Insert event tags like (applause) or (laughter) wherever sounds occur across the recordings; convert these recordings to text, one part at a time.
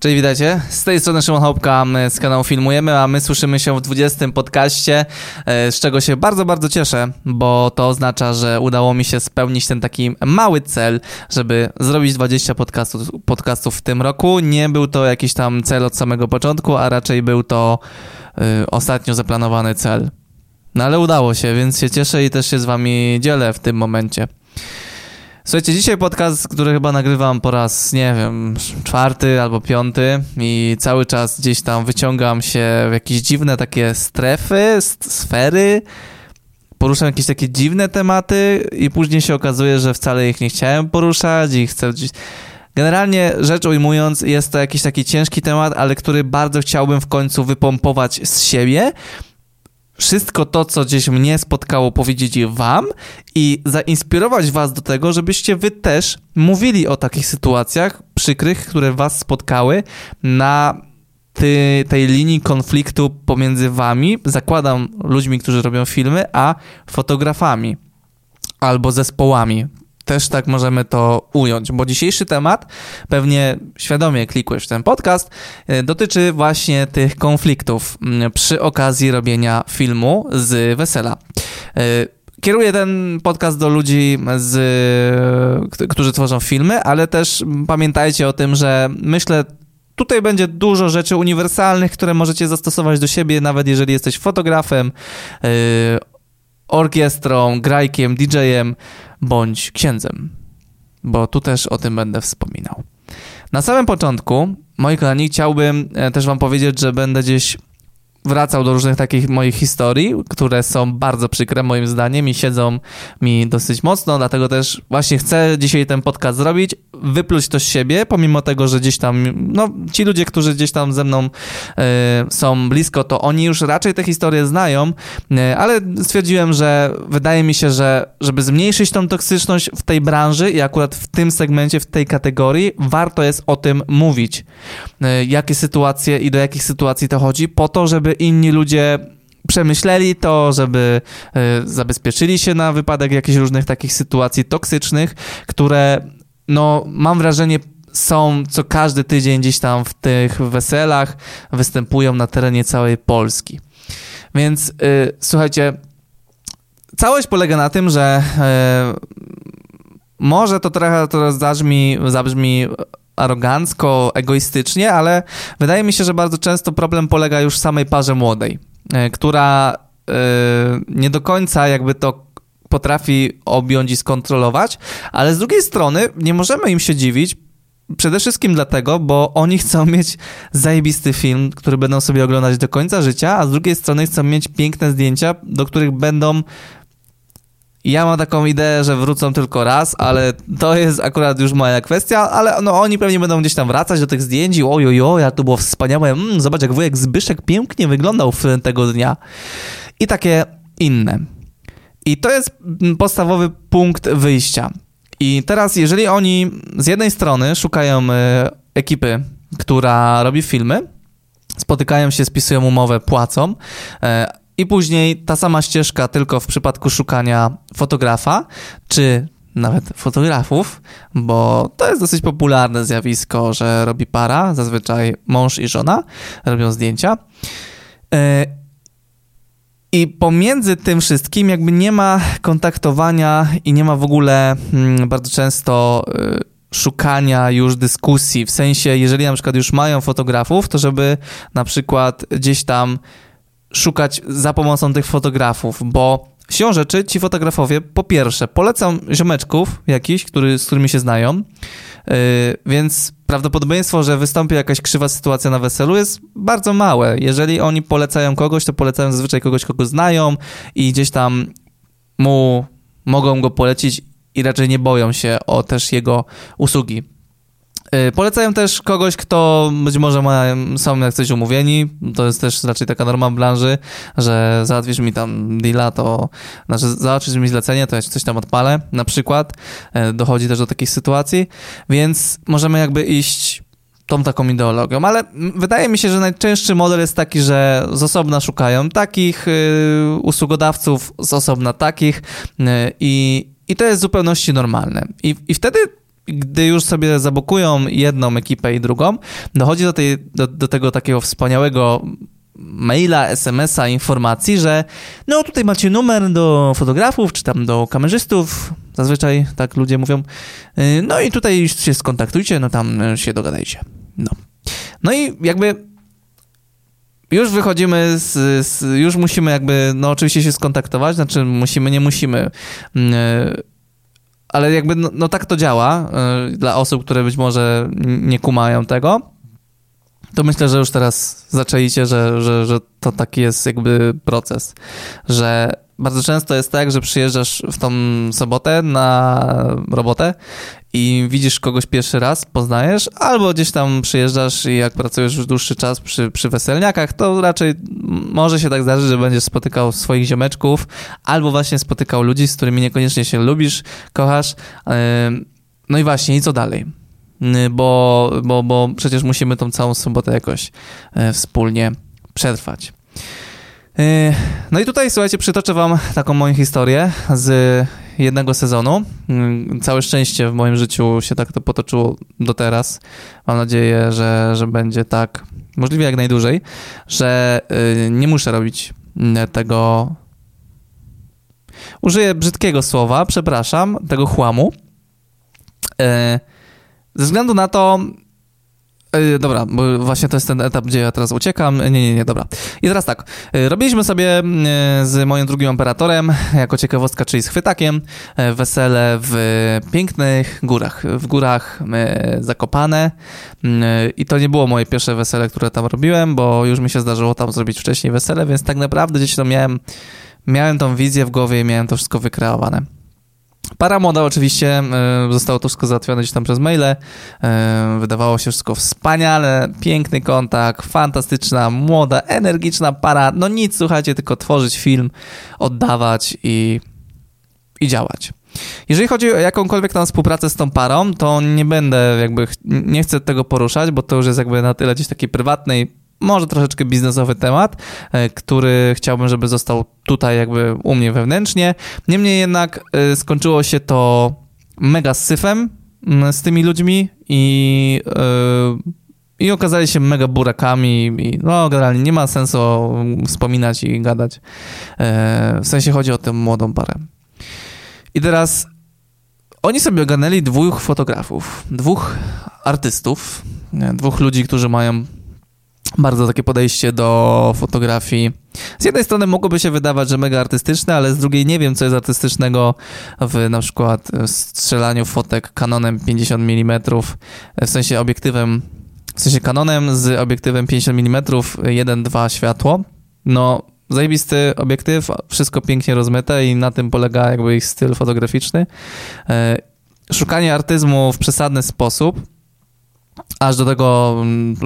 Cześć, witajcie. Z tej strony Szymon Hopka z kanału Filmujemy, a my słyszymy się w 20 podcaście, e, z czego się bardzo, bardzo cieszę, bo to oznacza, że udało mi się spełnić ten taki mały cel, żeby zrobić 20 podcastów, podcastów w tym roku. Nie był to jakiś tam cel od samego początku, a raczej był to y, ostatnio zaplanowany cel. No ale udało się, więc się cieszę i też się z wami dzielę w tym momencie. Słuchajcie, dzisiaj podcast, który chyba nagrywam po raz, nie wiem, czwarty albo piąty i cały czas gdzieś tam wyciągam się w jakieś dziwne takie strefy, sfery, poruszam jakieś takie dziwne tematy i później się okazuje, że wcale ich nie chciałem poruszać i chcę. Generalnie rzecz ujmując, jest to jakiś taki ciężki temat, ale który bardzo chciałbym w końcu wypompować z siebie, wszystko to, co gdzieś mnie spotkało, powiedzieć wam i zainspirować was do tego, żebyście wy też mówili o takich sytuacjach przykrych, które was spotkały na ty, tej linii konfliktu pomiędzy wami, zakładam ludźmi, którzy robią filmy, a fotografami albo zespołami też tak możemy to ująć, bo dzisiejszy temat, pewnie świadomie klikłeś w ten podcast, e, dotyczy właśnie tych konfliktów mm, przy okazji robienia filmu z wesela. E, kieruję ten podcast do ludzi, z, którzy tworzą filmy, ale też pamiętajcie o tym, że myślę, tutaj będzie dużo rzeczy uniwersalnych, które możecie zastosować do siebie, nawet jeżeli jesteś fotografem, e, orkiestrą, grajkiem, DJ-em bądź księdzem, bo tu też o tym będę wspominał. Na samym początku, moi kochani, chciałbym e, też wam powiedzieć, że będę gdzieś wracał do różnych takich moich historii, które są bardzo przykre moim zdaniem i siedzą mi dosyć mocno, dlatego też właśnie chcę dzisiaj ten podcast zrobić, wypluć to z siebie, pomimo tego, że gdzieś tam, no ci ludzie, którzy gdzieś tam ze mną y, są blisko, to oni już raczej te historie znają, y, ale stwierdziłem, że wydaje mi się, że żeby zmniejszyć tą toksyczność w tej branży i akurat w tym segmencie, w tej kategorii, warto jest o tym mówić. Y, jakie sytuacje i do jakich sytuacji to chodzi, po to, żeby inni ludzie przemyśleli to, żeby y, zabezpieczyli się na wypadek jakichś różnych takich sytuacji toksycznych, które, no, mam wrażenie, są co każdy tydzień gdzieś tam w tych weselach, występują na terenie całej Polski. Więc y, słuchajcie, całość polega na tym, że y, może to trochę to zabrzmi, zabrzmi arogancko, egoistycznie, ale wydaje mi się, że bardzo często problem polega już w samej parze młodej, e, która e, nie do końca jakby to potrafi objąć i skontrolować, ale z drugiej strony nie możemy im się dziwić, Przede wszystkim dlatego, bo oni chcą mieć zajebisty film, który będą sobie oglądać do końca życia, a z drugiej strony chcą mieć piękne zdjęcia, do których będą ja mam taką ideę, że wrócą tylko raz, ale to jest akurat już moja kwestia, ale no oni pewnie będą gdzieś tam wracać do tych zdjęć i ojojo, ja to było wspaniałe, mm, zobacz jak wujek Zbyszek pięknie wyglądał w tego dnia. I takie inne. I to jest podstawowy punkt wyjścia. I teraz, jeżeli oni z jednej strony szukają e, ekipy, która robi filmy, spotykają się, spisują umowę, płacą, e, i później ta sama ścieżka, tylko w przypadku szukania fotografa, czy nawet fotografów, bo to jest dosyć popularne zjawisko, że robi para, zazwyczaj mąż i żona robią zdjęcia. E, I pomiędzy tym wszystkim jakby nie ma kontaktowania i nie ma w ogóle mm, bardzo często e, szukania już dyskusji, w sensie jeżeli na przykład już mają fotografów, to żeby na przykład gdzieś tam szukać za pomocą tych fotografów, bo siłą rzeczy ci fotografowie, po pierwsze, polecam ziomeczków jakichś, który, z którymi się znają, yy, więc prawdopodobieństwo, że wystąpi jakaś krzywa sytuacja na weselu jest bardzo małe. Jeżeli oni polecają kogoś, to polecają zazwyczaj kogoś, kogo znają i gdzieś tam mu mogą go polecić i raczej nie boją się o też jego usługi. Y, polecają też kogoś, kto być może ma, są jak coś umówieni. To jest też raczej taka norma branży, że załatwisz mi tam deala, to znaczy załatwisz mi zlecenie, to ja coś tam odpalę, na przykład. Y, dochodzi też do takich sytuacji, więc możemy jakby iść tą taką ideologią, ale wydaje mi się, że najczęstszy model jest taki, że z osobna szukają takich y, usługodawców, z osobna takich i, i to jest w zupełności normalne. I, i wtedy gdy już sobie zabokują jedną ekipę i drugą, dochodzi do, tej, do, do tego takiego wspaniałego maila, SMS-a, informacji, że no tutaj macie numer do fotografów, czy tam do kamerzystów, zazwyczaj tak ludzie mówią, y, no i tutaj się skontaktujcie, no tam się dogadajcie. No. No i jakby już wychodzimy z, z, już musimy jakby, no oczywiście się skontaktować, znaczy musimy, nie musimy, e, ale jakby, no, no tak to działa e, dla osób, które być może nie kumają tego, to myślę, że już teraz zaczęliście, że, że, że to taki jest jakby proces, że bardzo często jest tak, że przyjeżdżasz w tą sobotę na robotę i widzisz kogoś pierwszy raz, poznajesz, albo gdzieś tam przyjeżdżasz i jak pracujesz już dłuższy czas przy, przy weselniakach, to raczej może się tak zdarzyć, że będziesz spotykał swoich ziomeczków, albo właśnie spotykał ludzi, z którymi niekoniecznie się lubisz, kochasz. No i właśnie, i co dalej? Bo, bo, bo przecież musimy tą całą sobotę jakoś e, wspólnie przetrwać. E, no i tutaj, słuchajcie, przytoczę wam taką moją historię z jednego sezonu. Mm, całe szczęście w moim życiu się tak to potoczyło do teraz. Mam nadzieję, że, że będzie tak możliwie jak najdłużej, że y, nie muszę robić mm, tego. Użyję brzydkiego słowa, przepraszam, tego chłamu. E, ze względu na to, dobra, bo właśnie to jest ten etap, gdzie ja teraz uciekam. Nie, nie, nie, dobra. I teraz tak. E, robiliśmy sobie z moim drugim operatorem, jako ciekawostka, czyli z chwytakiem, e, wesele w pięknych górach. W górach Zakopane. I to nie było moje pierwsze wesele, które tam robiłem, bo już mi się zdarzyło tam zrobić wcześniej wesele, więc tak naprawdę gdzieś to miałem, miałem tą wizję w głowie i miałem to wszystko wykreowane. Para młoda oczywiście, e, zostało to wszystko załatwione gdzieś tam przez maile. E, wydawało się wszystko wspaniale, piękny kontakt, fantastyczna, młoda, energiczna para. No nic, słuchajcie, tylko tworzyć film, oddawać i, i działać. Jeżeli chodzi o jakąkolwiek tam współpracę z tą parą, to nie będę jakby, nie chcę tego poruszać, bo to już jest jakby na tyle gdzieś takiej prywatnej może troszeczkę biznesowy temat, e, który chciałbym, żeby został tutaj jakby u mnie wewnętrznie. Niemniej jednak e, skończyło się to mega syfem z tymi ludźmi i e, i okazali się mega burakami i no generalnie nie ma sensu wspominać i gadać. W sensie chodzi o tę młodą parę. I teraz oni sobie ogarnęli dwóch fotografów, dwóch artystów, dwóch ludzi, którzy mają bardzo takie podejście do fotografii. Z jednej strony mogłoby się wydawać, że mega artystyczne, ale z drugiej nie wiem, co jest artystycznego w na przykład strzelaniu fotek Canonem 50 mm, w sensie obiektywem, w sensie Canonem z obiektywem 50 mm 1.2 światło. No, zajebisty obiektyw, wszystko pięknie rozmyte i na tym polega jakby ich styl fotograficzny. E, szukanie artyzmu w przesadny sposób, Aż do tego mm,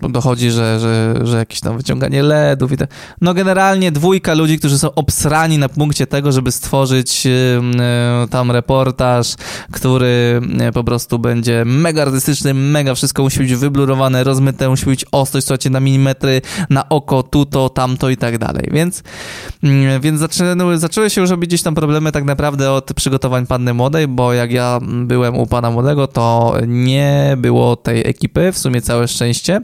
dochodzi, że, że, że jakieś tam wyciąganie LEDów i tak. No generalnie dwójka ludzi, którzy są obsrani na punkcie tego, żeby stworzyć y, tam reportaż, który y, po prostu będzie mega artystyczny, mega wszystko musi być wyblurowane, rozmyte, musi być ostrość, słuchajcie, na milimetry, na oko, tu to, tamto i tak dalej. Więc, mm, więc zaczęły, zaczęły się już robić gdzieś tam problemy tak naprawdę od przygotowań Panny Młodej, bo jak ja byłem u Pana Młodego, to nie było tej ekipy, w sumie całe szczęście.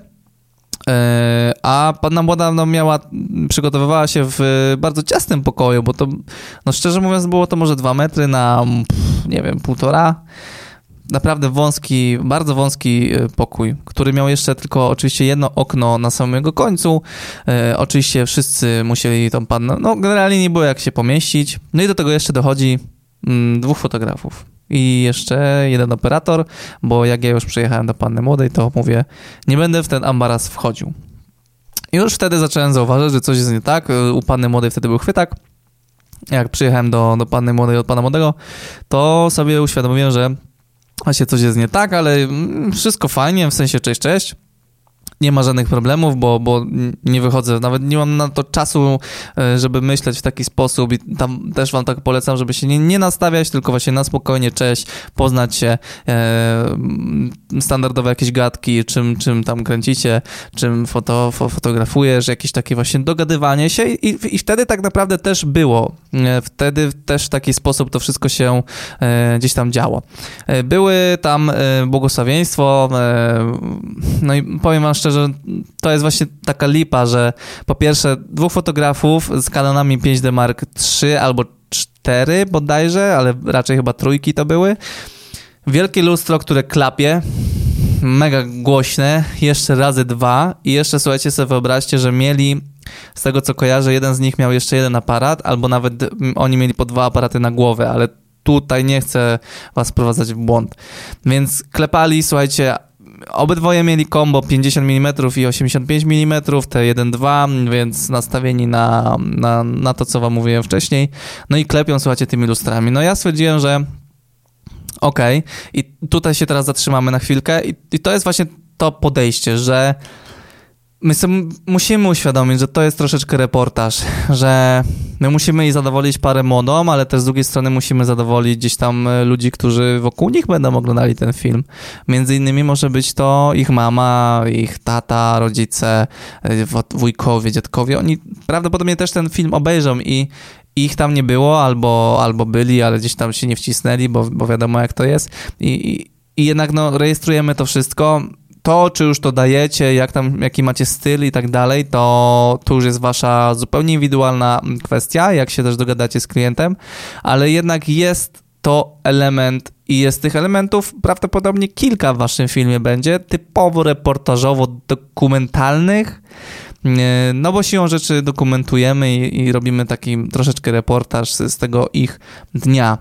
E, a panna młoda no, miała, przygotowywała się w bardzo ciasnym pokoju, bo to, no szczerze mówiąc, było to może dwa metry na, nie wiem, półtora. Naprawdę wąski, bardzo wąski e, pokój, który miał jeszcze tylko oczywiście jedno okno na samym jego końcu. E, oczywiście wszyscy musieli tą pannę, no generalnie nie było jak się pomieścić. No i do tego jeszcze dochodzi mm, dwóch fotografów i jeszcze jeden operator, bo jak ja już przyjechałem do Panny Młodej, to mówię, nie będę w ten ambaras wchodził. I już wtedy zacząłem zauważyć, że coś jest nie tak. U Panny Młodej wtedy był chwytak. Jak przyjechałem do, do Panny Młodej od Pana Młodego, to sobie uświadomiłem, że właśnie coś jest nie tak, ale mm, wszystko fajnie, w sensie cześć, cześć. Nie ma żadnych problemów, bo, bo nie wychodzę, nawet nie mam na to czasu, e, żeby myśleć w taki sposób i tam też wam tak polecam, żeby się nie, nie nastawiać, tylko właśnie na spokojnie, cześć, poznać się, e, standardowe jakieś gadki, czym, czym tam kręcicie, czym foto, fotografujesz, jakieś takie właśnie dogadywanie się i, i wtedy tak naprawdę też było. E, wtedy też w taki sposób to wszystko się e, gdzieś tam działo. E, były tam błogosławieństwo, e, no i powiem wam szczerze, że to jest właśnie taka lipa, że po pierwsze dwóch fotografów z kanonami 5D Mark III albo 4 bodajże, ale raczej chyba trójki to były. Wielkie lustro, które klapie, mega głośne, jeszcze razy dwa i jeszcze słuchajcie sobie wyobraźcie, że mieli z tego co kojarzę, jeden z nich miał jeszcze jeden aparat, albo nawet oni mieli po dwa aparaty na głowę, ale tutaj nie chcę was wprowadzać w błąd. Więc klepali, słuchajcie, Obydwoje mieli combo 50 mm i 85 mm, te 1.2, więc nastawieni na, na, na to, co wam mówiłem wcześniej. No i klepią, słuchajcie, tymi lustrami. No ja stwierdziłem, że okej, okay. i tutaj się teraz zatrzymamy na chwilkę i, i to jest właśnie to podejście, że my sobie musimy uświadomić, że to jest troszeczkę reportaż, (laughs) że my musimy jej zadowolić parę młodą, ale też z drugiej strony musimy zadowolić gdzieś tam e, ludzi, którzy wokół nich będą oglądali ten film. Między innymi może być to ich mama, ich tata, rodzice, e, wujkowie, dziadkowie. Oni prawdopodobnie też ten film obejrzą i ich tam nie było, albo, albo byli, ale gdzieś tam się nie wcisnęli, bo, bo wiadomo jak to jest. I, i, i jednak no, rejestrujemy to wszystko to, czy już to dajecie, jak tam, jaki macie styl i tak dalej, to, to już jest wasza zupełnie indywidualna kwestia, jak się też dogadacie z klientem, ale jednak jest to element i jest tych elementów prawdopodobnie kilka w waszym filmie będzie, typowo reportażowo-dokumentalnych, no bo siłą rzeczy dokumentujemy i, i robimy taki troszeczkę reportaż z, z tego ich dnia.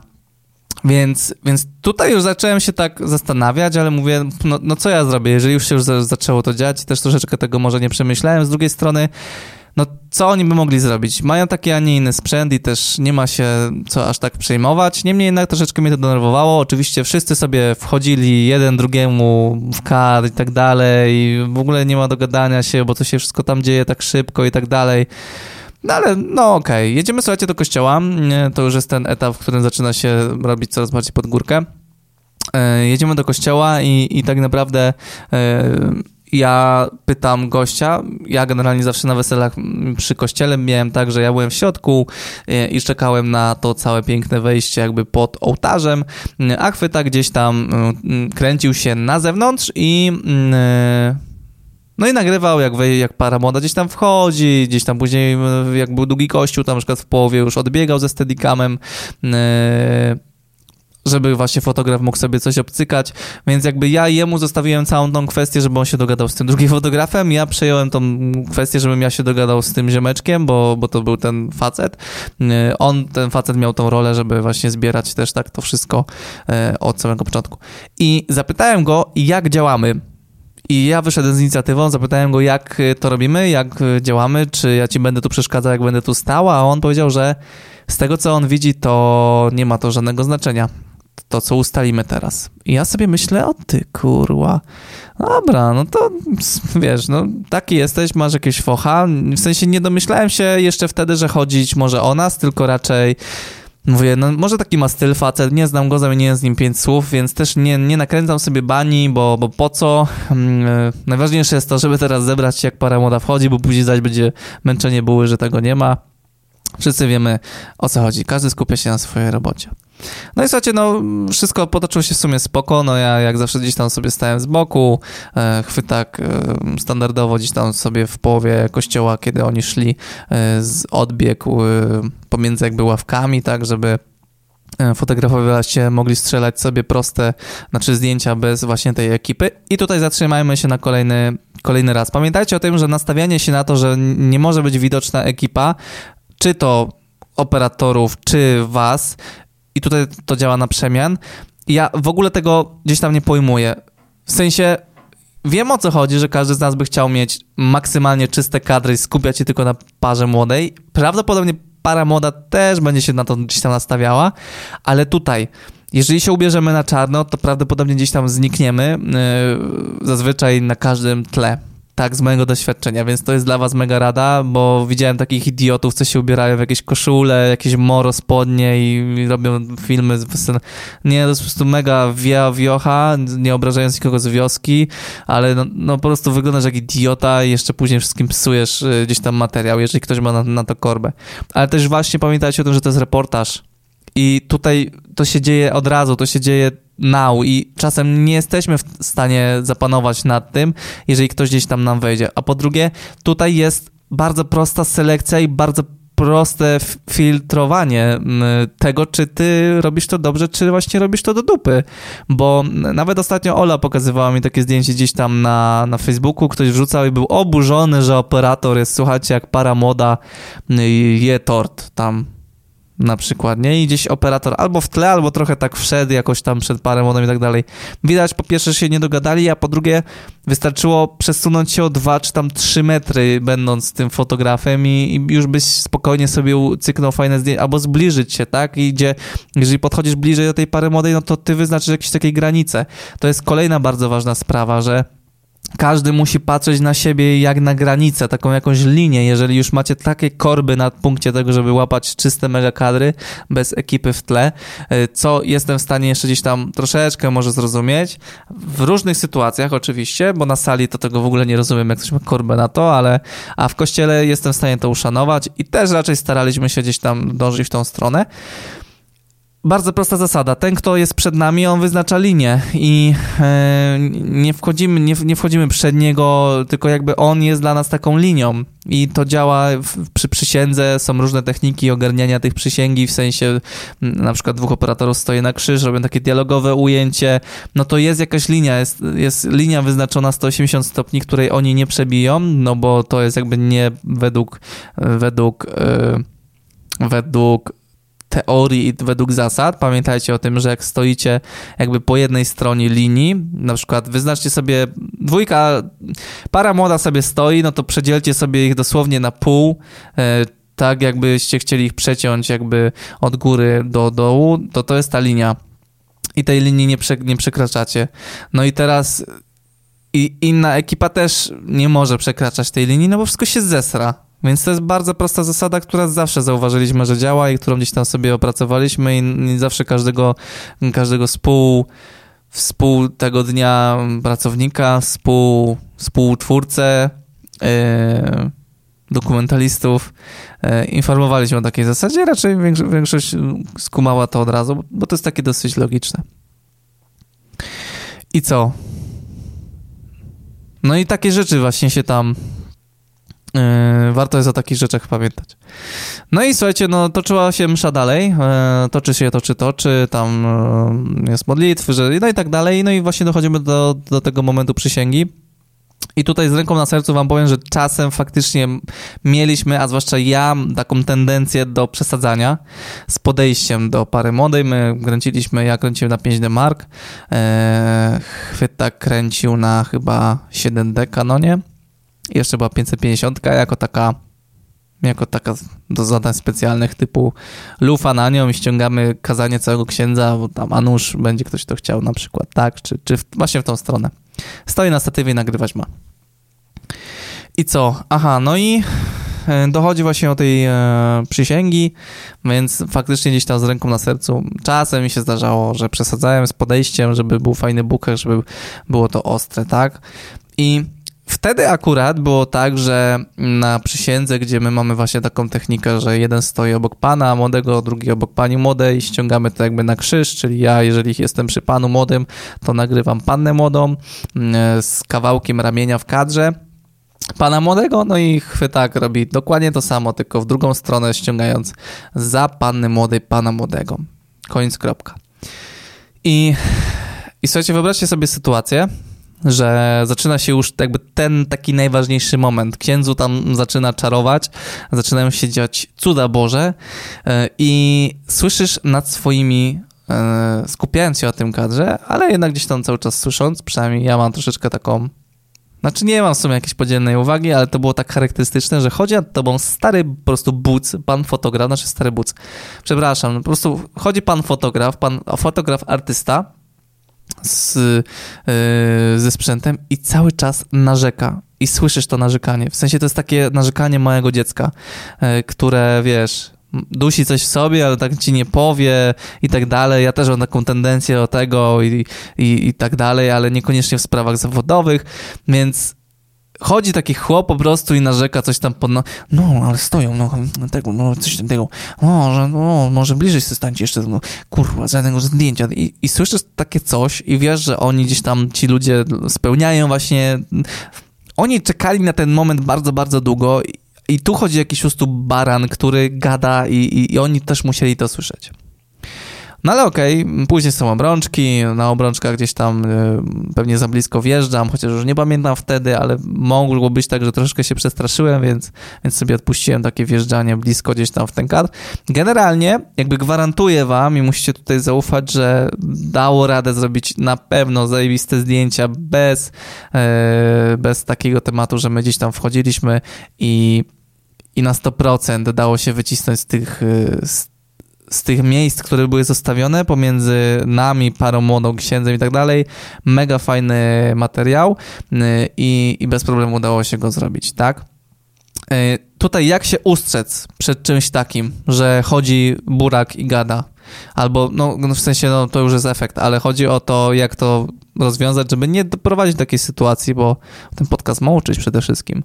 Więc, więc tutaj już zacząłem się tak zastanawiać, ale mówię, no, no co ja zrobię, jeżeli już się już zaczęło to dziać, też troszeczkę tego może nie przemyślałem. Z drugiej strony, no co oni by mogli zrobić? Mają taki, a nie inny sprzęt i też nie ma się co aż tak przejmować. Niemniej jednak troszeczkę mnie to denerwowało. Oczywiście wszyscy sobie wchodzili jeden drugiemu w kar i tak dalej w ogóle nie ma dogadania się, bo to się wszystko tam dzieje tak szybko i tak dalej. No ale, no okej, okay. jedziemy, słuchajcie, do kościoła. To już jest ten etap, w którym zaczyna się robić coraz bardziej pod górkę. E, jedziemy do kościoła i, i tak naprawdę e, ja pytam gościa, ja generalnie zawsze na weselach przy kościele miałem tak, że ja byłem w środku e, i czekałem na to całe piękne wejście jakby pod ołtarzem, a chwyta gdzieś tam kręcił się na zewnątrz i no i nagrywał, jak, jak para młoda gdzieś tam wchodzi, gdzieś tam później, jak był długi kościół, tam na przykład w połowie już odbiegał ze steadicamem, e, żeby właśnie fotograf mógł sobie coś obcykać, więc jakby ja jemu zostawiłem całą tą kwestię, żeby on się dogadał z tym drugim (laughs) fotografem, ja przejąłem tą kwestię, żebym ja się dogadał z tym ziomeczkiem, bo, bo to był ten facet. E, on, ten facet miał tą rolę, żeby właśnie zbierać też tak to wszystko e, od samego początku. I zapytałem go, jak działamy, i ja wyszedłem z inicjatywą, zapytałem go, jak y, to robimy, jak y, działamy, czy ja ci będę tu przeszkadzał, jak będę tu stała, a on powiedział, że z tego, co on widzi, to nie ma to żadnego znaczenia. To, co ustalimy teraz. I ja sobie myślę, o ty kurwa. Dobra, no to wiesz, no taki jesteś, masz jakieś focha. W sensie nie domyślałem się jeszcze wtedy, że chodzić może o nas, tylko raczej Mówię, no może taki ma styl facet, nie znam go, zamieniłem z nim pięć słów, więc też nie, nie nakręcam sobie bani, bo, bo po co? E, najważniejsze jest to, żeby teraz zebrać się, jak para młoda wchodzi, bo później zaś będzie męczenie buły, że tego nie ma. Wszyscy wiemy, o co chodzi. Każdy skupia się na swojej robocie. No i słuchajcie, no wszystko potoczyło się w sumie spoko, no ja jak zawsze gdzieś tam sobie stałem z boku, e, chwytak e, standardowo gdzieś tam sobie w połowie kościoła, kiedy oni szli e, z odbiegł e, pomiędzy jakby ławkami, tak, żeby e, fotografowie się mogli strzelać sobie proste, znaczy zdjęcia bez właśnie tej ekipy. I tutaj zatrzymajmy się na kolejny, kolejny raz. Pamiętajcie o tym, że nastawianie się na to, że nie może być widoczna ekipa, czy to operatorów, czy was, i tutaj to działa na przemian. Ja w ogóle tego gdzieś tam nie pojmuję. W sensie wiem o co chodzi, że każdy z nas by chciał mieć maksymalnie czyste kadry i skupiać się tylko na parze młodej. Prawdopodobnie para młoda też będzie się na to gdzieś tam nastawiała, ale tutaj jeżeli się ubierzemy na czarno, to prawdopodobnie gdzieś tam znikniemy, yy, zazwyczaj na każdym tle tak, z mojego doświadczenia, więc to jest dla was mega rada, bo widziałem takich idiotów, co się ubierają w jakieś koszule, jakieś moro spodnie i, i robią filmy. Nie, to jest po prostu mega wia, wiocha, nie obrażając nikogo z wioski, ale no, no po prostu wyglądasz jak idiota i jeszcze później wszystkim psujesz y, gdzieś tam materiał, jeżeli ktoś ma na, na to korbę. Ale też właśnie pamiętajcie o tym, że to jest reportaż i tutaj to się dzieje od razu, to się dzieje now i czasem nie jesteśmy w stanie zapanować nad tym, jeżeli ktoś gdzieś tam nam wejdzie. A po drugie, tutaj jest bardzo prosta selekcja i bardzo proste filtrowanie tego, czy ty robisz to dobrze, czy właśnie robisz to do dupy. Bo nawet ostatnio Ola pokazywała mi takie zdjęcie gdzieś tam na, na Facebooku, ktoś wrzucał i był oburzony, że operator jest, słuchajcie, jak para moda je tort tam na przykład, nie? I gdzieś operator albo w tle, albo trochę tak wszedł jakoś tam przed parę modem i tak dalej. Widać, po pierwsze, się nie dogadali, a po drugie, wystarczyło przesunąć się o dwa czy tam trzy metry, będąc tym fotografem i, i już byś spokojnie sobie cyknął fajne zdjęcie, albo zbliżyć się, tak? I gdzie, jeżeli podchodzisz bliżej do tej pary młodej, no to ty wyznaczysz jakieś takie granice. To jest kolejna bardzo ważna sprawa, że każdy musi patrzeć na siebie jak na granicę, taką jakąś linię. Jeżeli już macie takie korby na punkcie tego, żeby łapać czyste mega kadry bez ekipy w tle, e, co jestem w stanie jeszcze gdzieś tam troszeczkę może zrozumieć. W różnych sytuacjach oczywiście, bo na sali to tego w ogóle nie rozumiem, jak ktoś ma korbę na to, ale a w kościele jestem w stanie to uszanować i też raczej staraliśmy się gdzieś tam dążyć w tą stronę bardzo prosta zasada. Ten, kto jest przed nami, on wyznacza linię i e, nie, wchodzimy, nie, nie wchodzimy przed niego, tylko jakby on jest dla nas taką linią. I to działa w, przy przysiędze, są różne techniki ogarniania tych przysięgi, w sensie na przykład dwóch operatorów stoi na krzyż, robią takie dialogowe ujęcie, no to jest jakaś linia, jest, jest linia wyznaczona 180 stopni, której oni nie przebiją, no bo to jest jakby nie według według yy, według teorii i według zasad. Pamiętajcie o tym, że jak stoicie jakby po jednej stronie linii, na przykład wyznaczcie sobie dwójka, para młoda sobie stoi, no to przedzielcie sobie ich dosłownie na pół, e, tak jakbyście chcieli ich przeciąć jakby od góry do dołu, to to jest ta linia. I tej linii nie, prze, nie przekraczacie. No i teraz i inna ekipa też nie może przekraczać tej linii, no bo wszystko się zesra. Więc to jest bardzo prosta zasada, która zawsze zauważyliśmy, że działa i którą gdzieś tam sobie opracowaliśmy i, zawsze każdego, każdego współ, współ tego dnia pracownika, współ, współtwórcę, yy, dokumentalistów yy, informowaliśmy o takiej zasadzie. Raczej większość, skumała to od razu, bo to jest takie dosyć logiczne. I co? No i takie rzeczy właśnie się tam warto jest o takich rzeczach pamiętać. No i słuchajcie, no toczyła się msza dalej, yy, toczy się, toczy, toczy, tam yy, jest modlitwy, że, no i tak dalej, no i właśnie dochodzimy do, do tego momentu przysięgi. I tutaj z ręką na sercu wam powiem, że czasem faktycznie mieliśmy, a zwłaszcza ja, taką tendencję do przesadzania z podejściem do pary młodej. My kręciliśmy, ja kręciłem na 5D Mark, e, chwyta kręcił na chyba 7D kanonie jeszcze była 550 jako taka jako taka do zadań specjalnych typu lufa na nią i ściągamy kazanie całego księdza, bo tam a nuż będzie ktoś to chciał na przykład, tak, czy, czy w, właśnie w tą stronę. Stoi na statywie i nagrywać ma. I co? Aha, no i e, dochodzi właśnie o tej e, przysięgi, więc faktycznie gdzieś tam z ręką na sercu czasem mi się zdarzało, że przesadzałem z podejściem, żeby był fajny buker, żeby było to ostre, tak? I Wtedy akurat było tak, że na przysiędze, gdzie my mamy właśnie taką technikę, że jeden stoi obok pana młodego, drugi obok pani młodej, ściągamy to jakby na krzyż, czyli ja, jeżeli jestem przy panu młodym, to nagrywam pannę młodą mm, z kawałkiem ramienia w kadrze pana młodego, no i chwytak robi dokładnie to samo, tylko w drugą stronę ściągając za panny młodej pana młodego. Koniec, kropka. I, i słuchajcie, wyobraźcie sobie sytuację, że zaczyna się już jakby ten taki najważniejszy moment. Księdzu tam zaczyna czarować, zaczynają się dziać cuda Boże e, i słyszysz nad swoimi e, skupiając się na tym kadrze, ale jednak gdzieś tam cały czas słysząc, przynajmniej ja mam troszeczkę taką znaczy nie mam w sumie jakiejś podzielnej uwagi, ale to było tak charakterystyczne, że chodzi nad tobą stary po prostu buc, pan fotograf, znaczy stary buc, przepraszam, po prostu chodzi pan fotograf, pan fotograf artysta z, yy, ze sprzętem i cały czas narzeka. i słyszysz to narzekanie. W sensie to jest takie narzekanie małego dziecka, e, które wiesz, dusi coś w sobie, ale tak ci nie powie i tak dalej. Ja też mam taką tendencję do tego i, i, i tak dalej, ale niekoniecznie w sprawach zawodowych, więc chodzi taki chłop po prostu i narzeka coś tam pod... No, no ale stoją, no tego, no coś tam tego. Może, no, może bliżej się stańcie jeszcze, no, kurwa, żadnego zdjęcia. I, I słyszysz takie coś i wiesz, że oni gdzieś tam, ci ludzie spełniają właśnie... Oni czekali na ten moment bardzo, bardzo długo i tu chodzi jakiś prostu baran, który gada i, i, i oni też musieli to słyszeć. No ale okej, okay, później są obrączki, na obrączkach gdzieś tam y, pewnie za blisko wjeżdżam, chociaż już nie pamiętam wtedy, ale mogło być tak, że troszkę się przestraszyłem, więc, więc sobie odpuściłem takie wjeżdżanie blisko gdzieś tam w ten kadr. Generalnie, jakby gwarantuję wam i musicie tutaj zaufać, że dało radę zrobić na pewno zajebiste zdjęcia bez, yy, bez takiego tematu, że my gdzieś tam wchodziliśmy i i na 100% dało się wycisnąć z tych, z z tych miejsc, które były zostawione pomiędzy nami, parą młodą księdzem i tak dalej, mega fajny materiał y, i, i bez problemu udało się go zrobić, tak? Y, tutaj jak się ustrzec przed czymś takim, że chodzi burak i gada? Albo, no, no w sensie, no to już jest efekt, ale chodzi o to, jak to rozwiązać, żeby nie doprowadzić do takiej sytuacji, bo ten podcast ma uczyć przede wszystkim.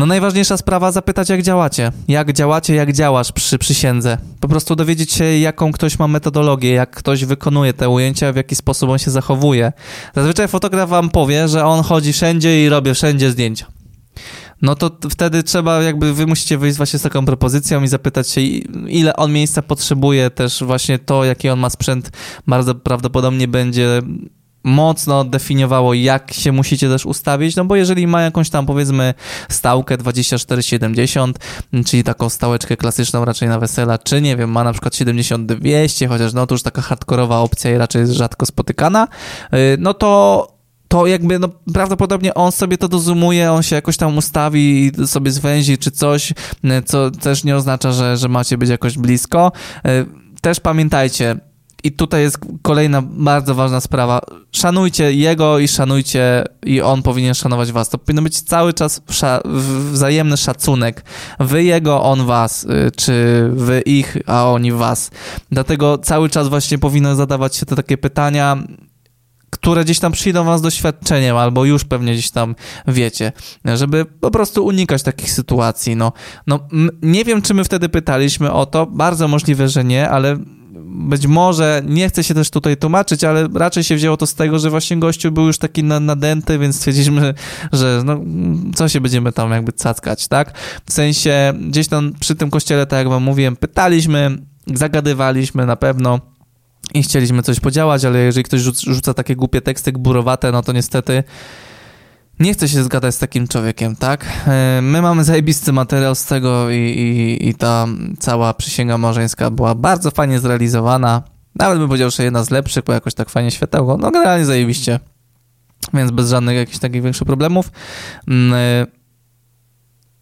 No najważniejsza sprawa zapytać, jak działacie. Jak działacie, jak działasz przy przysiędze. Po prostu dowiedzieć się, jaką ktoś ma metodologię, jak ktoś wykonuje te ujęcia, w jaki sposób on się zachowuje. Zazwyczaj fotograf wam powie, że on chodzi wszędzie i robi wszędzie zdjęcia. No to wtedy trzeba jakby, wy musicie wyjść właśnie z taką propozycją i zapytać się, ile on miejsca potrzebuje, też właśnie to, jaki on ma sprzęt, bardzo prawdopodobnie będzie mocno definiowało, jak się musicie też ustawić, no bo jeżeli ma jakąś tam powiedzmy stałkę 24-70, czyli taką stałeczkę klasyczną raczej na wesela, czy nie wiem, ma na przykład 70-200, chociaż no to już taka hardkorowa opcja i raczej jest rzadko spotykana, y, no to to jakby no, prawdopodobnie on sobie to dozumuje, on się jakoś tam ustawi i sobie zwęzi czy coś, y, co też nie oznacza, że, że macie być jakoś blisko. Y, też pamiętajcie, i tutaj jest kolejna bardzo ważna sprawa. Szanujcie jego i szanujcie, i on powinien szanować was. To powinno być cały czas wzajemny szacunek. Wy jego, on was, y, czy wy ich, a oni was. Dlatego cały czas właśnie powinno zadawać się te takie pytania, które gdzieś tam przyjdą was doświadczeniem, albo już pewnie gdzieś tam wiecie, żeby po prostu unikać takich sytuacji. No, no nie wiem, czy my wtedy pytaliśmy o to, bardzo możliwe, że nie, ale być może, nie chcę się też tutaj tłumaczyć, ale raczej się wzięło to z tego, że właśnie gościu był już taki nadęty, więc stwierdziliśmy, że no, co się będziemy tam jakby cackać, tak? W sensie gdzieś tam przy tym kościele, tak jak wam mówiłem, pytaliśmy, zagadywaliśmy na pewno, i chcieliśmy coś podziałać, ale jeżeli ktoś rzuca takie głupie teksty gburowate, no to niestety nie chcę się zgadać z takim człowiekiem, tak? E, my mamy zajebisty materiał z tego i, i, i ta cała przysięga małżeńska była bardzo fajnie zrealizowana. Nawet bym powiedział, że jedna z lepszych, bo jakoś tak fajnie światełko. No generalnie zajebiście. Więc bez żadnych jakichś takich większych problemów.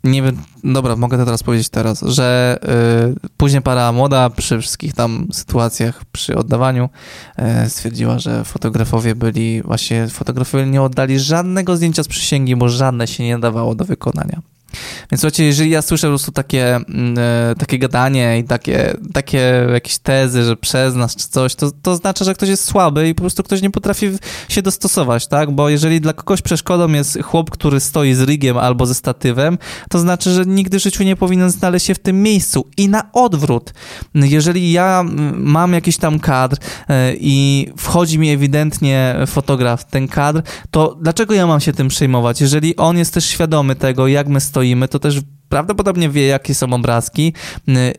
Nie wiem, dobra, mogę to teraz powiedzieć teraz, że y, później para młoda przy wszystkich tam sytuacjach, przy oddawaniu y, stwierdziła, że fotografowie byli, właśnie fotografowie nie oddali żadnego zdjęcia z przysięgi, bo żadne się nie dawało do wykonania. Więc słuchajcie, jeżeli ja słyszę po prostu takie, mm, e, takie gadanie i takie, takie jakieś tezy, że przez nas czy coś, to, to znaczy, że ktoś jest słaby i po prostu ktoś nie potrafi się dostosować, tak? Bo jeżeli dla kogoś przeszkodą jest chłop, który stoi z rigiem albo ze statywem, to znaczy, że nigdy w życiu nie powinien znaleźć się w tym miejscu. I na odwrót. Jeżeli ja mam jakiś tam kadr e, i wchodzi mi ewidentnie fotograf ten kadr, to dlaczego ja mam się tym przejmować? Jeżeli on jest też świadomy tego, jak my stoimy, stoimy, to też prawdopodobnie wie, jakie są obrazki. Y,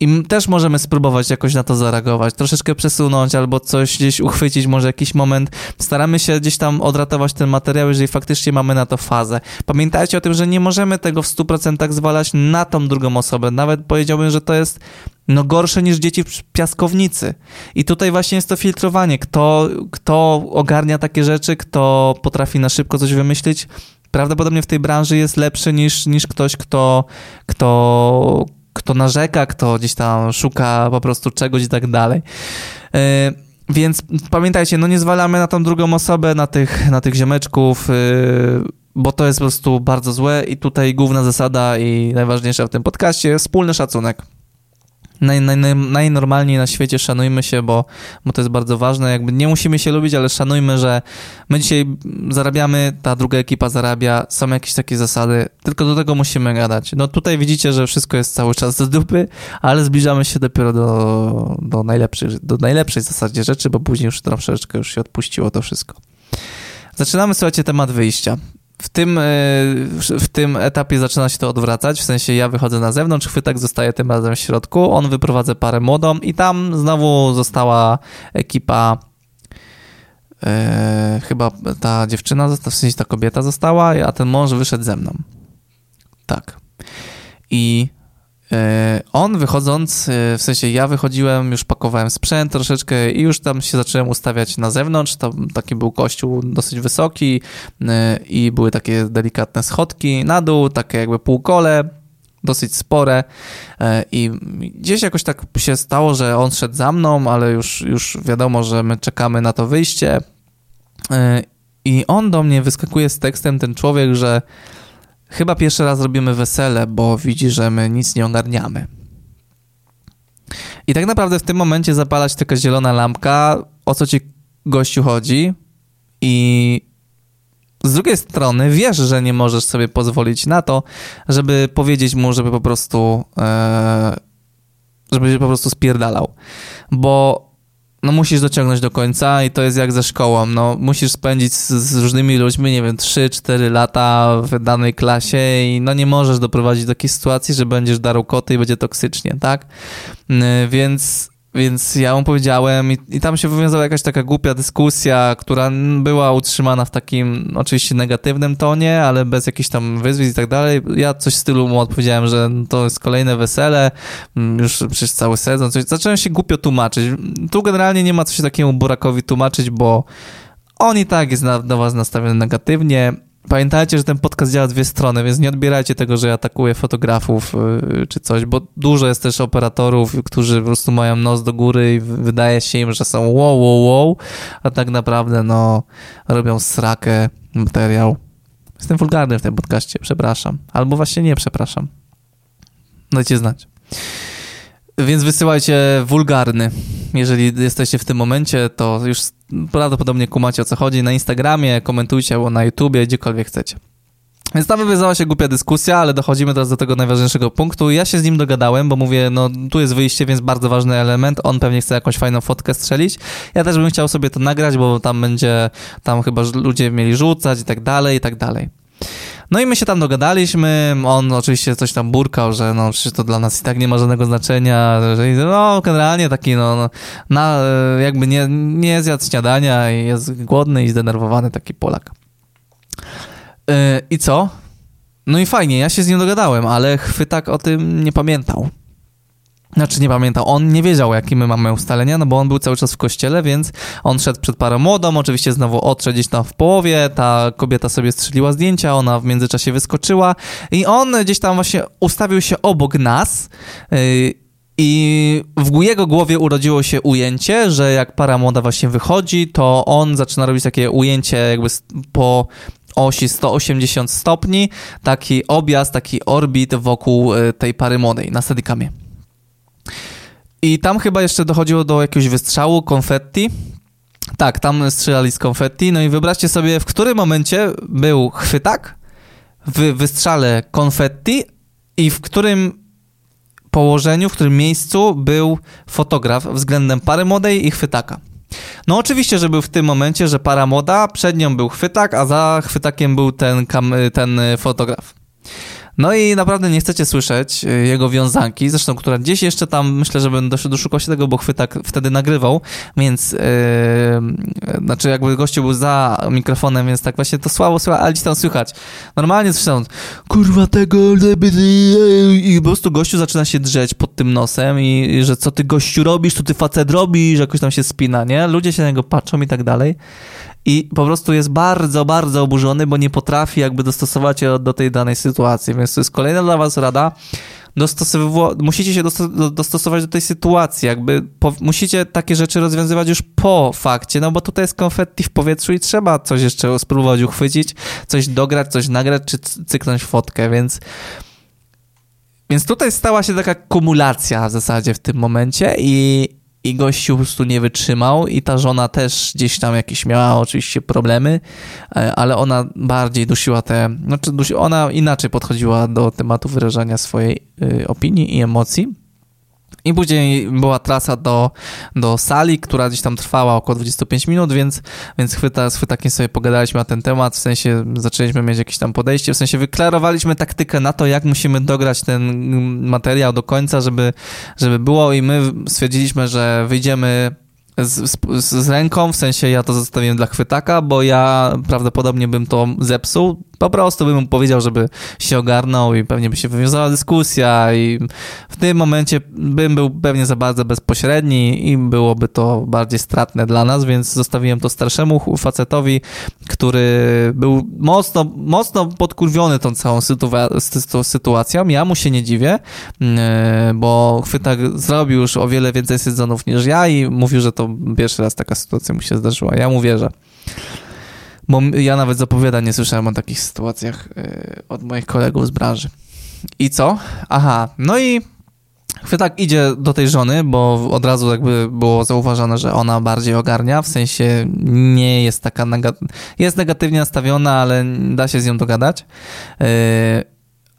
I też możemy spróbować jakoś na to zareagować, troszeczkę przesunąć albo coś gdzieś uchwycić, może jakiś moment. Staramy się gdzieś tam odratować ten materiał, jeżeli faktycznie mamy na to fazę. Pamiętajcie o tym, że nie możemy tego w 100% zwalać na tą drugą osobę. Nawet powiedziałbym, że to jest no gorsze niż dzieci w piaskownicy. I tutaj właśnie jest to filtrowanie. Kto, kto ogarnia takie rzeczy, kto potrafi na szybko coś wymyślić, prawdopodobnie w tej branży jest lepszy niż, niż ktoś, kto, kto, kto narzeka, kto gdzieś tam szuka po prostu czegoś i tak dalej. E, więc pamiętajcie, no nie zwalamy na tą drugą osobę, na tych, na tych ziomeczków. E, bo to jest po prostu bardzo złe i tutaj główna zasada i najważniejsza w tym podcaście wspólny szacunek. Naj, naj, naj, najnormalniej na świecie szanujmy się, bo, bo to jest bardzo ważne. Jakby nie musimy się lubić, ale szanujmy, że my dzisiaj zarabiamy, ta druga ekipa zarabia, są jakieś takie zasady, tylko do tego musimy gadać. No tutaj widzicie, że wszystko jest cały czas do dupy, ale zbliżamy się dopiero do, do, najlepszej, do najlepszej zasadzie rzeczy, bo później już troszeczkę już się odpuściło to wszystko. Zaczynamy, słuchajcie, temat wyjścia w tym, e, w tym etapie zaczyna się to odwracać, w sensie ja wychodzę na zewnątrz, chwytak zostaje tym razem w środku, on wyprowadza parę młodą i tam znowu została ekipa e, chyba ta dziewczyna, w sensie ta kobieta została, a ten mąż wyszedł ze mną. Tak. I on wychodząc, e, w sensie ja wychodziłem, już pakowałem sprzęt troszeczkę i już tam się zacząłem ustawiać na zewnątrz. Tam taki był kościół dosyć wysoki e, i były takie delikatne schodki na dół, takie jakby półkole, dosyć spore i gdzieś jakoś tak się stało, że on szedł za mną, ale już, już wiadomo, że my czekamy na to wyjście i on do mnie wyskakuje z tekstem, ten człowiek, że Chyba pierwszy raz robimy wesele, bo widzi, że my nic nie ogarniamy. I tak naprawdę w tym momencie zapalać taka zielona lampka, o co ci gościu chodzi i z drugiej strony wiesz, że nie możesz sobie pozwolić na to, żeby powiedzieć mu, żeby po prostu e, żeby się po prostu spierdalał. Bo no musisz dociągnąć do końca i to jest jak ze szkołą, no musisz spędzić z, z, różnymi ludźmi, nie wiem, 3-4 lata w danej klasie i no nie możesz doprowadzić do takiej sytuacji, że będziesz darł koty i będzie toksycznie, tak? Więc więc ja mu powiedziałem i, i, tam się wywiązała jakaś taka głupia dyskusja, która była utrzymana w takim oczywiście negatywnym tonie, ale bez jakichś tam wyzwisk i tak dalej. Ja coś w stylu mu odpowiedziałem, że to jest kolejne wesele, już przez cały sezon. Coś. Zacząłem się głupio tłumaczyć. Tu generalnie nie ma co się takiemu Burakowi tłumaczyć, bo on i tak jest na, do was nastawiony negatywnie. Pamiętajcie, że ten podcast działa dwie strony, więc nie odbierajcie tego, że atakuję fotografów yy, czy coś, bo dużo jest też operatorów, którzy po prostu mają nos do góry i wydaje się im, że są wow, wow, wow, a tak naprawdę no robią srakę, materiał. Jestem wulgarny w tym podcaście, przepraszam. Albo właśnie nie przepraszam. Dajcie znać. Więc wysyłajcie wulgarny. Jeżeli jesteście w tym momencie, to już prawdopodobnie kumacie o co chodzi. Na Instagramie, komentujcie albo na YouTubie, gdziekolwiek chcecie. Więc tam wywiązała się głupia dyskusja, ale dochodzimy teraz do tego najważniejszego punktu. Ja się z nim dogadałem, bo mówię, no tu jest wyjście, więc bardzo ważny element. On pewnie chce jakąś fajną fotkę strzelić. Ja też bym chciał sobie to nagrać, bo tam będzie, tam chyba ludzie mieli rzucać i tak dalej, i tak dalej. No i my się tam dogadaliśmy, on oczywiście coś tam burkał, że no przecież to dla nas i tak nie ma żadnego znaczenia, że no generalnie taki no, no na, jakby nie, nie zjadł śniadania i jest głodny i zdenerwowany taki Polak. Yy, I co? No i fajnie, ja się z nim dogadałem, ale chwytak o tym nie pamiętał. Znaczy nie pamiętał, on nie wiedział, jakie my mamy ustalenia, no bo on był cały czas w kościele, więc on szedł przed parą młodą, oczywiście znowu odszedł gdzieś tam w połowie, ta kobieta sobie strzeliła zdjęcia, ona w międzyczasie wyskoczyła i on gdzieś tam właśnie ustawił się obok nas yy, i w jego głowie urodziło się ujęcie, że jak para młoda właśnie wychodzi, to on zaczyna robić takie ujęcie jakby po osi 180 stopni, taki objazd, taki orbit wokół y, tej pary młodej na steadicamie. I tam chyba jeszcze dochodziło do jakiegoś wystrzału, konfetti. Tak, tam strzelali z konfetti. No i wyobraźcie sobie, w którym momencie był chwytak w wystrzale konfetti i w którym położeniu, w którym miejscu był fotograf względem pary młodej i chwytaka. No oczywiście, że był w tym momencie, że para moda, przed nią był chwytak, a za chwytakiem był ten, ten fotograf. No i naprawdę nie chcecie słyszeć y, jego wiązanki, zresztą, która gdzieś jeszcze tam, myślę, że będę doszukał się tego, bo chwytak wtedy nagrywał, więc yy, znaczy jakby gościu był za mikrofonem, więc tak właśnie to słabo słychać, ale gdzieś tam słychać. Normalnie tam, kurwa tego, i po prostu gościu zaczyna się drzeć pod tym nosem i, i że co ty gościu robisz, co ty facet robisz, jakoś tam się spina, nie? Ludzie się na niego patrzą i tak dalej i po prostu jest bardzo, bardzo oburzony, bo nie potrafi jakby dostosować się do tej danej sytuacji. Więc to jest kolejna dla was rada. musicie się dostosować do tej sytuacji, jakby po, musicie takie rzeczy rozwiązywać już po fakcie, no bo tutaj jest konfetti w powietrzu i trzeba coś jeszcze spróbować uchwycić, coś dograć, coś nagrać, czy cyknąć fotkę, więc więc tutaj stała się taka kumulacja w zasadzie w tym momencie i, i gościu po prostu nie wytrzymał i ta żona też gdzieś tam jakieś miała oczywiście problemy, e, ale ona bardziej dusiła te, znaczy ona inaczej podchodziła do tematu wyrażania swojej y, opinii i emocji. I później była trasa do, do sali, która gdzieś tam trwała około 25 minut, więc, więc chwyta, z chwytakiem sobie pogadaliśmy na ten temat, w sensie zaczęliśmy mieć jakieś tam podejście, w sensie wyklarowaliśmy taktykę na to, jak musimy dograć ten materiał do końca, żeby, żeby było i my stwierdziliśmy, że wyjdziemy z, z, z, ręką, w sensie ja to zostawiłem dla chwytaka, bo ja prawdopodobnie bym to zepsuł. Po prostu bym mu powiedział, żeby się ogarnął i pewnie by się wywiązała dyskusja i w tym momencie bym był pewnie za bardzo bezpośredni i byłoby to bardziej stratne dla nas, więc zostawiłem to starszemu facetowi, który był mocno, mocno podkurwiony tą całą sytuacją. Ja mu się nie dziwię, mm, bo chwytak zrobił już o wiele więcej sezonów niż ja i mówił, że to pierwszy raz taka sytuacja mu się zdarzyła. Ja mu wierzę. Bo ja nawet zapowiada nie słyszałem o takich sytuacjach yy, od moich kolegów z branży. I co? Aha, no i chwytak idzie do tej żony, bo od razu jakby było zauważone, że ona bardziej ogarnia, w sensie nie jest taka negatywna, jest negatywnie nastawiona, ale da się z nią dogadać. Yy,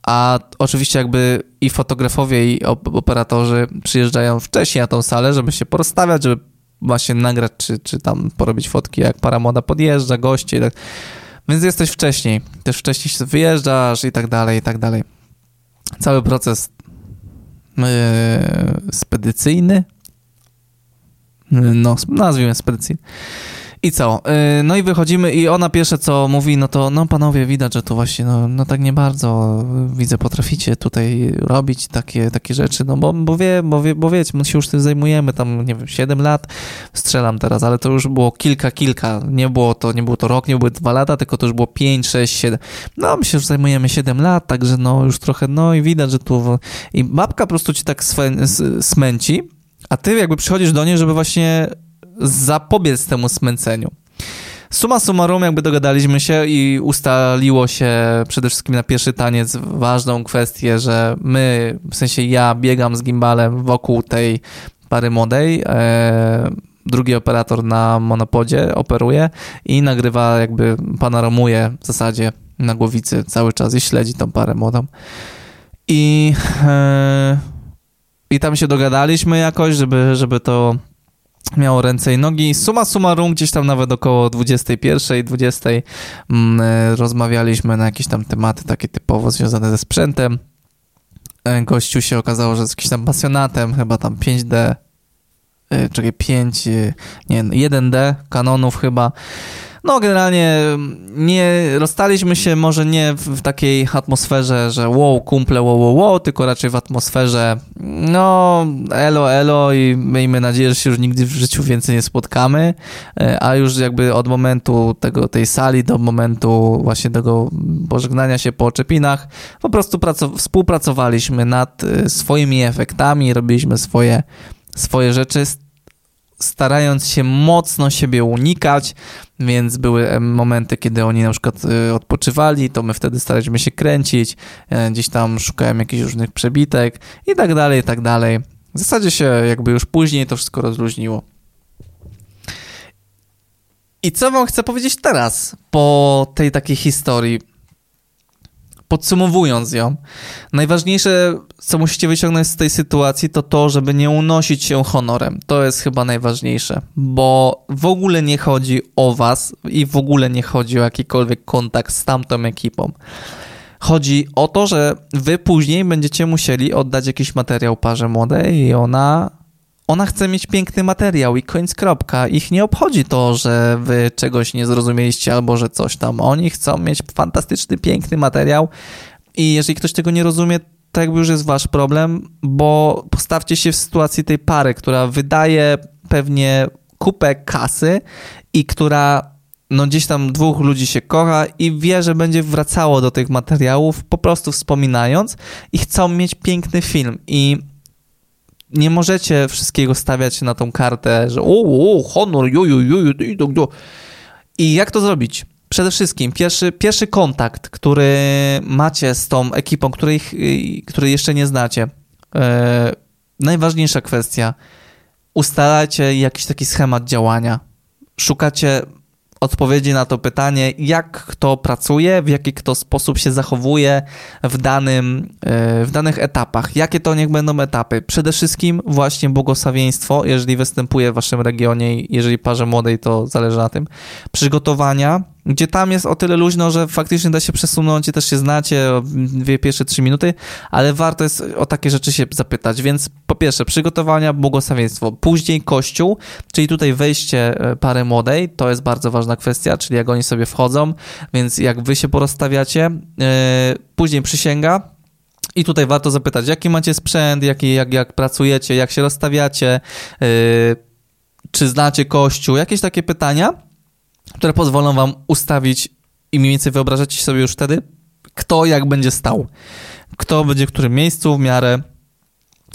a oczywiście jakby i fotografowie, i operatorzy przyjeżdżają wcześniej na tą salę, żeby się porozstawiać, żeby właśnie nagrać, czy, czy tam porobić fotki, jak para moda podjeżdża, goście i tak. Więc jesteś wcześniej, też wcześniej się wyjeżdżasz i tak dalej, i tak dalej. Cały proces yy, spedycyjny, no nazwijmy spedycyjny, i co? Y, no i wychodzimy i ona pierwsze co mówi, no to no panowie, widać, że to właśnie, no, no tak nie bardzo widzę, potraficie tutaj robić takie, takie rzeczy, no bo, bo wie, bo wie, bo wiecie, my się już tym zajmujemy, tam nie wiem, 7 lat, strzelam teraz, ale to już było kilka, kilka, nie było to, nie było to rok, nie były dwa lata, tylko to już było 5, 6, 7, no my się już zajmujemy 7 lat, także no już trochę, no i widać, że tu i babka po prostu ci tak smęci, a ty jakby przychodzisz do niej, żeby właśnie zapobiec temu smęceniu. Suma summarum, jakby dogadaliśmy się i ustaliło się przede wszystkim na pierwszy taniec ważną kwestię, że my, w sensie ja biegam z gimbalem wokół tej pary młodej, e, drugi operator na monopodzie operuje i nagrywa jakby panoramuje w zasadzie na głowicy cały czas i śledzi tą parę młodą. I, e, i tam się dogadaliśmy jakoś, żeby, żeby to miało ręce i nogi. Suma summarum, gdzieś tam nawet około 21, 20 mm, e, rozmawialiśmy na jakieś tam tematy takie typowo związane ze sprzętem. E, gościu się okazało, że jest jakimś tam pasjonatem, chyba tam 5D, e, czekaj, 5, nie, 1D kanonów chyba. No, generalnie nie rozstaliśmy się może nie w, takiej atmosferze, że wow, kumple, wow, wow, wow, tylko raczej w atmosferze no, elo, elo i miejmy nadzieję, że się już nigdy w życiu więcej nie spotkamy, e, a już jakby od momentu tego, tej sali do momentu właśnie tego pożegnania się po oczepinach, po prostu współpracowaliśmy nad e, swoimi efektami, robiliśmy swoje, swoje rzeczy starając się mocno siebie unikać, więc były momenty, kiedy oni na przykład y, odpoczywali, to my wtedy staraliśmy się kręcić, e, gdzieś tam szukałem jakichś różnych przebitek i tak dalej, i tak dalej. W zasadzie się jakby już później to wszystko rozluźniło. I co wam chcę powiedzieć teraz, po tej takiej historii? Podsumowując ją, najważniejsze, co musicie wyciągnąć z tej sytuacji, to to, żeby nie unosić się honorem. To jest chyba najważniejsze, bo w ogóle nie chodzi o was i w ogóle nie chodzi o jakikolwiek kontakt z tamtą ekipą. Chodzi o to, że wy później będziecie musieli oddać jakiś materiał parze młodej i ona ona chce mieć piękny materiał i koniec kropka. Ich nie obchodzi to, że wy czegoś nie zrozumieliście albo że coś tam. Oni chcą mieć fantastyczny, piękny materiał i jeżeli ktoś tego nie rozumie, to jakby już jest wasz problem, bo postawcie się w sytuacji tej pary, która wydaje pewnie kupę kasy i która no gdzieś tam dwóch ludzi się kocha i wie, że będzie wracało do tych materiałów, po prostu wspominając i chcą mieć piękny film i nie możecie wszystkiego stawiać na tą kartę, że o, o honor, ju, ju, ju, ju, ju. I jak to zrobić? Przede wszystkim pierwszy, pierwszy kontakt, który macie z tą ekipą, której, której jeszcze nie znacie. E, najważniejsza kwestia. Ustalajcie jakiś taki schemat działania. Szukacie odpowiedzi na to pytanie, jak kto pracuje, w jaki kto sposób się zachowuje w, danym, e, w danych etapach. Jakie to niech będą etapy? Przede wszystkim właśnie błogosławieństwo, jeżeli występuje w waszym regionie, jeżeli parze młodej, to zależy na tym. Przygotowania, gdzie tam jest o tyle luźno, że faktycznie da się przesunąć i też się znacie dwie pierwsze trzy minuty, ale warto jest o takie rzeczy się zapytać, więc po pierwsze przygotowania, błogosławieństwo, później kościół, czyli tutaj wejście e, pary młodej, to jest bardzo ważna kwestia, czyli jak oni sobie wchodzą, więc jak wy się porozstawiacie, yy, później przysięga, i tutaj warto zapytać, jaki macie sprzęt, jaki, jak, jak pracujecie, jak się rozstawiacie, yy, czy znacie kościół, jakieś takie pytania, które pozwolą wam ustawić i mniej więcej wyobrażacie sobie już wtedy, kto jak będzie stał, kto będzie w którym miejscu w miarę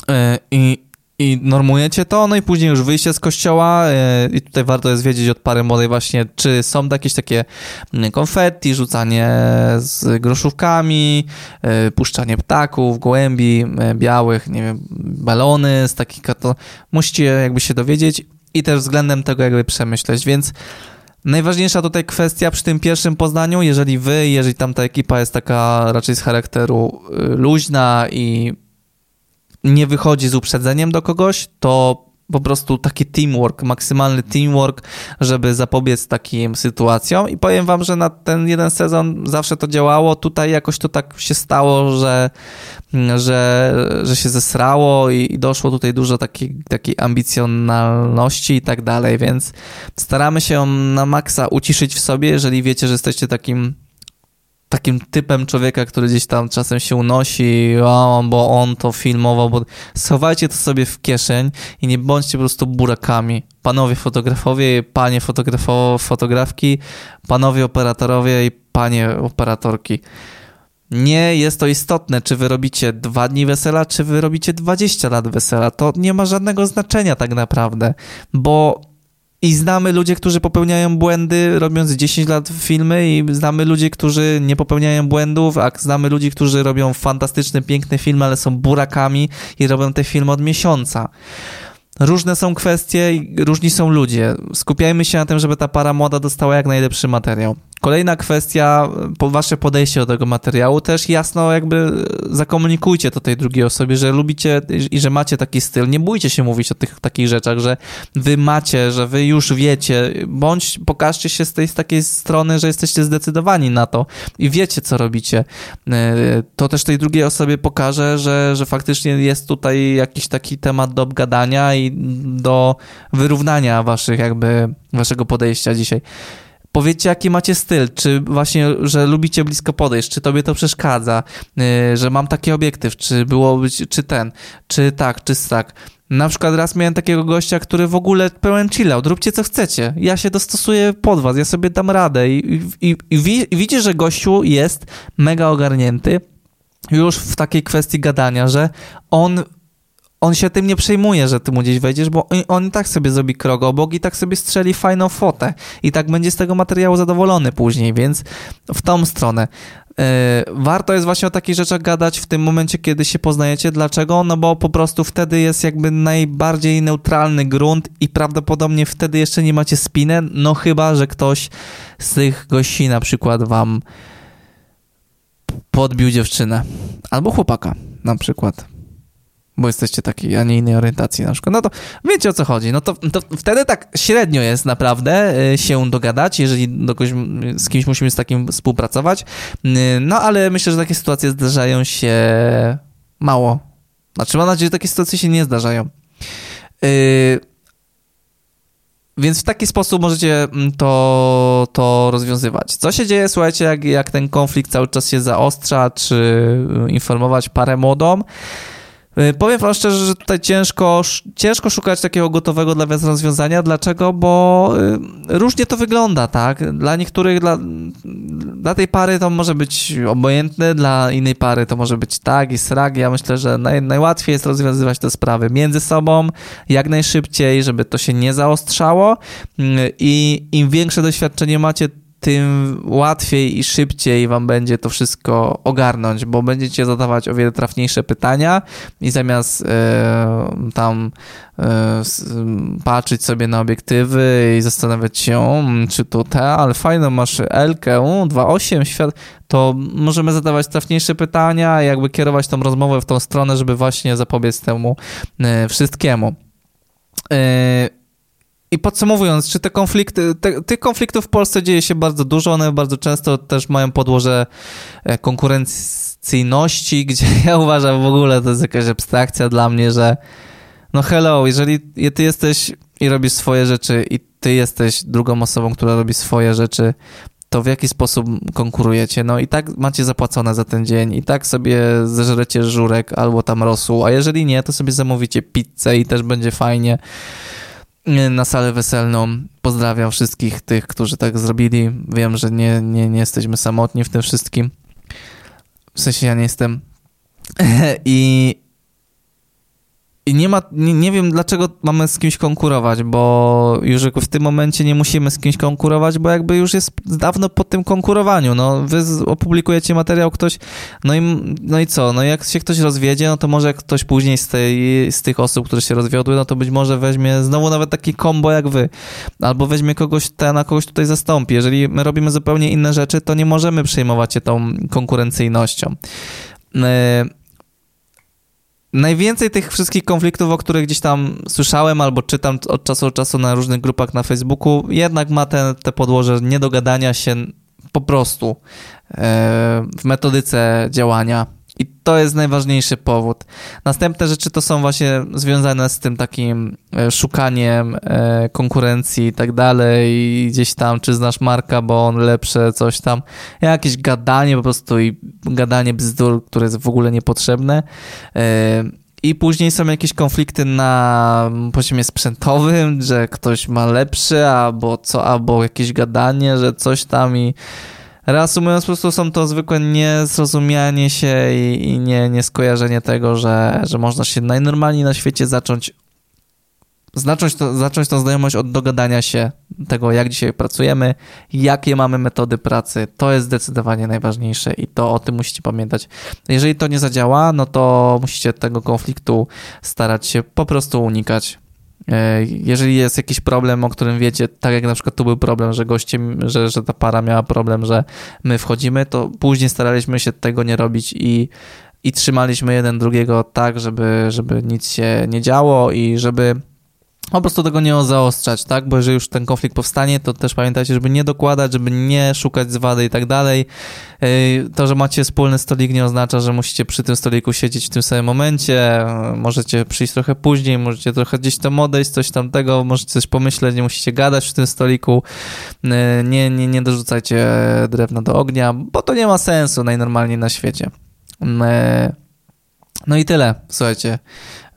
yy, i, i normujecie to, no i później już wyjście z kościoła yy, i tutaj warto jest wiedzieć od pary młodej właśnie, czy są jakieś takie mm, konfetti, rzucanie z groszówkami, yy, puszczanie ptaków, gołębi białych, nie wiem, balony z takich karton. Musicie jakby się dowiedzieć i też względem tego jakby przemyśleć, więc Najważniejsza tutaj kwestia przy tym pierwszym poznaniu, jeżeli wy, jeżeli tam ta ekipa jest taka raczej z charakteru y, luźna i nie wychodzi z uprzedzeniem do kogoś, to po prostu taki teamwork, maksymalny teamwork, żeby zapobiec takim sytuacjom. I powiem wam, że na ten jeden sezon zawsze to działało, tutaj jakoś to tak się stało, że, że, że się zesrało i, i doszło tutaj dużo takiej, takiej ambicjonalności i tak dalej, więc staramy się na maksa uciszyć w sobie, jeżeli wiecie, że jesteście takim takim typem człowieka, który gdzieś tam czasem się unosi, o, bo on to filmował, bo schowajcie to sobie w kieszeń i nie bądźcie po prostu burakami. Panowie fotografowie, panie fotografki, panowie operatorowie i panie operatorki. Nie jest to istotne, czy wy robicie dwa dni wesela, czy wy robicie 20 lat wesela. To nie ma żadnego znaczenia tak naprawdę, bo i znamy ludzi, którzy popełniają błędy, robiąc 10 lat filmy, i znamy ludzi, którzy nie popełniają błędów, a znamy ludzi, którzy robią fantastyczne, piękne filmy, ale są burakami i robią te filmy od miesiąca. Różne są kwestie i różni są ludzie. Skupiajmy się na tym, żeby ta para młoda dostała jak najlepszy materiał. Kolejna kwestia, po wasze podejście do tego materiału, też jasno jakby zakomunikujcie to tej drugiej osobie, że lubicie i że macie taki styl. Nie bójcie się mówić o tych takich rzeczach, że wy macie, że wy już wiecie, bądź pokażcie się z tej z takiej strony, że jesteście zdecydowani na to i wiecie, co robicie. E, to też tej drugiej osobie pokaże, że, że faktycznie jest tutaj jakiś taki temat do obgadania i do wyrównania waszych jakby, waszego podejścia dzisiaj. Powiedzcie, jaki macie styl, czy właśnie, że lubicie blisko podejść, czy tobie to przeszkadza, yy, że mam taki obiektyw, czy było być, czy ten, czy tak, czy tak. Na przykład raz miałem takiego gościa, który w ogóle pełen chillout, róbcie co chcecie, ja się dostosuję pod was, ja sobie dam radę. I, i, i, i widzisz, że gościu jest mega ogarnięty już w takiej kwestii gadania, że on on się tym nie przejmuje, że ty mu gdzieś wejdziesz, bo on, i tak sobie zrobi krok obok i tak sobie strzeli fajną fotę i tak będzie z tego materiału zadowolony później, więc w tą stronę. Yy, warto jest właśnie o takich rzeczach gadać w tym momencie, kiedy się poznajecie. Dlaczego? No bo po prostu wtedy jest jakby najbardziej neutralny grunt i prawdopodobnie wtedy jeszcze nie macie spinę, no chyba, że ktoś z tych gości na przykład wam podbił dziewczynę albo chłopaka na przykład bo jesteście takiej, a nie innej orientacji na przykład, no to wiecie o co chodzi. No to, to wtedy tak średnio jest naprawdę y, się dogadać, jeżeli do kogoś, z kimś musimy z takim współpracować. Y, no ale myślę, że takie sytuacje zdarzają się mało. Znaczy mam nadzieję, że takie sytuacje się nie zdarzają. Y, więc w taki sposób możecie mm, to, to rozwiązywać. Co się dzieje, słuchajcie, jak, jak ten konflikt cały czas się zaostrza, czy informować parę młodą? Y, powiem wam szczerze, że tutaj ciężko, ciężko szukać takiego gotowego dla was rozwiązania. Dlaczego? Bo y, różnie to wygląda, tak? Dla niektórych, dla, dla tej pary to może być obojętne, dla innej pary to może być tak i srak. Ja myślę, że naj, najłatwiej jest rozwiązywać te sprawy między sobą, jak najszybciej, żeby to się nie zaostrzało y, i im większe doświadczenie macie, tym łatwiej i szybciej wam będzie to wszystko ogarnąć, bo będziecie zadawać o wiele trafniejsze pytania i zamiast e, tam e, patrzeć sobie na obiektywy i zastanawiać się, mm, czy to te, ale fajną masz Elkę, 2.8 świat, to możemy zadawać trafniejsze pytania jakby kierować tą rozmowę w tą stronę, żeby właśnie zapobiec temu e, wszystkiemu. I podsumowując, czy te konflikty, te, tych konfliktów w Polsce dzieje się bardzo dużo, one bardzo często też mają podłoże e, konkurencyjności, (laughs) gdzie ja uważam w ogóle, to jest jakaś abstrakcja dla mnie, że no hello, jeżeli ty jesteś i robisz swoje rzeczy i ty jesteś drugą osobą, która robi swoje rzeczy, to w jaki sposób konkurujecie? No i tak macie zapłacone za ten dzień, i tak sobie zeżrecie żurek albo tam rosół, a jeżeli nie, to sobie zamówicie pizzę i też będzie fajnie na salę weselną. Pozdrawiam wszystkich tych, którzy tak zrobili. Wiem, że nie, nie, nie jesteśmy samotni w tym wszystkim. W sensie ja nie jestem. (laughs) I i nie ma, nie, nie, wiem dlaczego mamy z kimś konkurować, bo już w tym momencie nie musimy z kimś konkurować, bo jakby już jest dawno po tym konkurowaniu. No, wy opublikujecie materiał, ktoś, no i, no i co? No jak się ktoś rozwiedzie, no to może ktoś później z, tej, z tych osób, które się rozwiodły, no to być może weźmie znowu nawet taki kombo jak wy, albo weźmie kogoś, ten, na kogoś tutaj zastąpi. Jeżeli my robimy zupełnie inne rzeczy, to nie możemy przejmować się tą konkurencyjnością. Yy, Najwięcej tych wszystkich konfliktów, o których gdzieś tam słyszałem albo czytam od czasu do czasu na różnych grupach na Facebooku, jednak ma te, te podłoże niedogadania się po prostu e, w metodyce działania i to jest najważniejszy powód. Następne rzeczy to są właśnie związane z tym takim e, szukaniem e, konkurencji i tak dalej, i gdzieś tam, czy znasz Marka, bo on lepsze, coś tam. Jakieś gadanie po prostu i gadanie bzdur, które jest w ogóle niepotrzebne. E, I później są jakieś konflikty na poziomie sprzętowym, że ktoś ma lepszy, albo co, albo jakieś gadanie, że coś tam i Reasumując, po prostu są to zwykłe niezrozumianie się i, i nie, nieskojarzenie tego, że, że można się najnormalniej na świecie zacząć zacząć, to, zacząć tą znajomość od dogadania się tego, jak dzisiaj pracujemy, jakie mamy metody pracy. To jest zdecydowanie najważniejsze i to o tym musicie pamiętać. Jeżeli to nie zadziała, no to musicie tego konfliktu starać się po prostu unikać. E, jeżeli jest jakiś problem, o którym wiecie, tak jak na przykład tu był problem, że goście, że, że ta para miała problem, że my wchodzimy, to później staraliśmy się tego nie robić i, i trzymaliśmy jeden drugiego tak, żeby, żeby nic się nie działo i żeby po prostu tego nie zaostrzać, tak? Bo jeżeli już ten konflikt powstanie, to też pamiętajcie, żeby nie dokładać, żeby nie szukać zwady i tak dalej. To, że macie wspólny stolik nie oznacza, że musicie przy tym stoliku siedzieć w tym samym momencie. Możecie przyjść trochę później, możecie trochę gdzieś tam odejść, coś tamtego, możecie coś pomyśleć, nie musicie gadać w tym stoliku. Nie, nie, nie dorzucajcie drewna do ognia, bo to nie ma sensu najnormalniej na świecie. No i tyle, słuchajcie.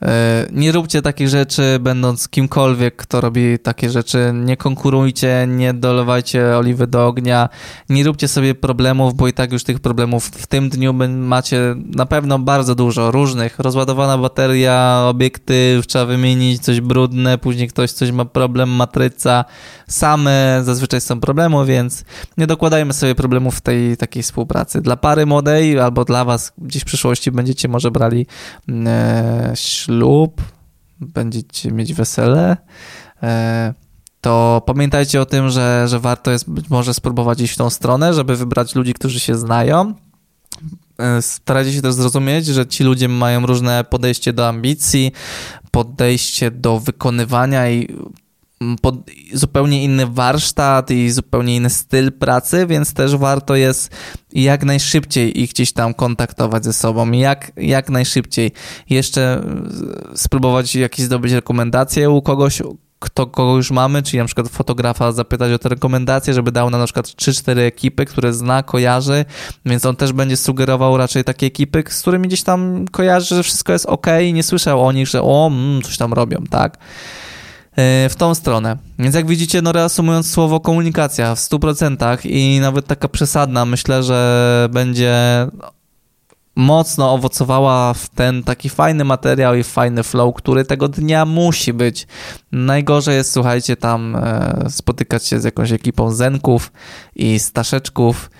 E, nie róbcie takich rzeczy, będąc kimkolwiek, kto robi takie rzeczy. Nie konkurujcie, nie dolewajcie oliwy do ognia, nie róbcie sobie problemów, bo i tak już tych problemów w tym dniu macie na pewno bardzo dużo różnych. Rozładowana bateria, obiektyw, trzeba wymienić coś brudne, później ktoś coś ma problem, matryca. Same zazwyczaj są problemy, więc nie dokładajmy sobie problemów w tej takiej współpracy. Dla pary młodej albo dla was gdzieś w przyszłości będziecie może brali e, ślub, będziecie mieć wesele, e, to pamiętajcie o tym, że, że warto jest być może spróbować iść w tą stronę, żeby wybrać ludzi, którzy się znają. E, starajcie się też zrozumieć, że ci ludzie mają różne podejście do ambicji, podejście do wykonywania i pod zupełnie inny warsztat i zupełnie inny styl pracy, więc też warto jest jak najszybciej ich gdzieś tam kontaktować ze sobą, jak, jak najszybciej. Jeszcze spróbować jakieś zdobyć rekomendacje u kogoś, kto kogo już mamy, czyli na przykład fotografa zapytać o te rekomendacje, żeby dał nam na przykład 3-4 ekipy, które zna, kojarzy, więc on też będzie sugerował raczej takie ekipy, z którymi gdzieś tam kojarzy, że wszystko jest ok i nie słyszał o nich, że o, mm, coś tam robią, tak? E, w tą stronę. Więc jak widzicie, no reasumując słowo komunikacja w 100% i nawet taka przesadna, myślę, że będzie mocno owocowała w ten taki fajny materiał i fajny flow, który tego dnia musi być. Najgorzej jest, słuchajcie, tam e, spotykać się z jakąś ekipą zenków i staszeczków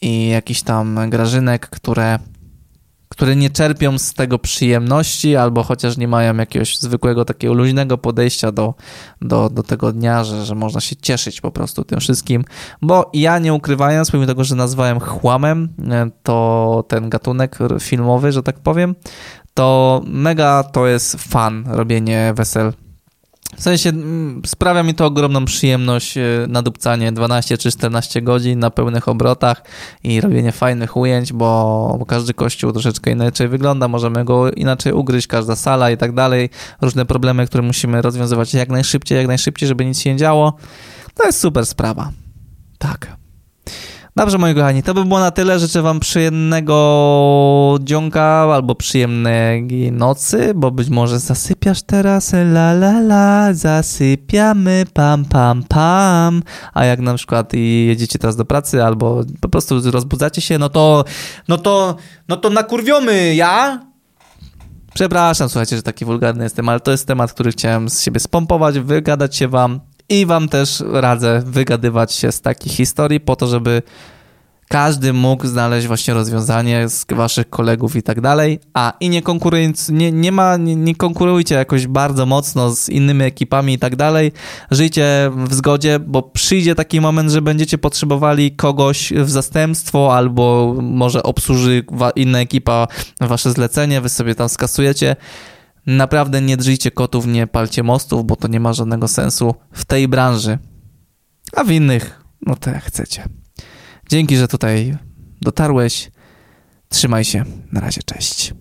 i jakichś tam grażynek, które które nie czerpią z tego przyjemności, albo chociaż nie mają jakiegoś zwykłego takiego luźnego podejścia do, do, do tego dnia, że, że można się cieszyć po prostu tym wszystkim, bo ja nie ukrywając, pomimo tego, że nazwałem chłamem, e, to ten gatunek filmowy, że tak powiem, to mega to jest fan robienie wesel w sensie mm, sprawia mi to ogromną przyjemność e, nadupcanie 12 czy 14 godzin na pełnych obrotach i robienie fajnych ujęć, bo, bo każdy kościół troszeczkę inaczej wygląda, możemy go inaczej ugryźć, każda sala i tak dalej. Różne problemy, które musimy rozwiązywać jak najszybciej, jak najszybciej, żeby nic się nie działo. To jest super sprawa. Tak. Dobrze, moi kochani, to by było na tyle. Życzę wam przyjemnego dzionka albo przyjemnej nocy, bo być może zasypiasz teraz, la la la, zasypiamy, pam pam pam. A jak na przykład jedziecie teraz do pracy albo po prostu rozbudzacie się, no to, no to, no to nakurwiomy, ja? Przepraszam, słuchajcie, że taki wulgarny jestem, ale to jest temat, który chciałem z siebie spompować, wygadać się wam i wam też radzę wygadywać się z takich historii po to, żeby każdy mógł znaleźć właśnie rozwiązanie z waszych kolegów i tak dalej, a i nie konkurując, nie, nie ma, nie, nie, konkurujcie jakoś bardzo mocno z innymi ekipami i tak dalej, żyjcie w zgodzie, bo przyjdzie taki moment, że będziecie potrzebowali kogoś w zastępstwo albo może obsłuży inna ekipa wasze zlecenie, wy sobie tam skasujecie, Naprawdę nie drżyjcie kotów, nie palcie mostów, bo to nie ma żadnego sensu w tej branży. A w innych, no to jak chcecie. Dzięki, że tutaj dotarłeś. Trzymaj się. Na razie, cześć.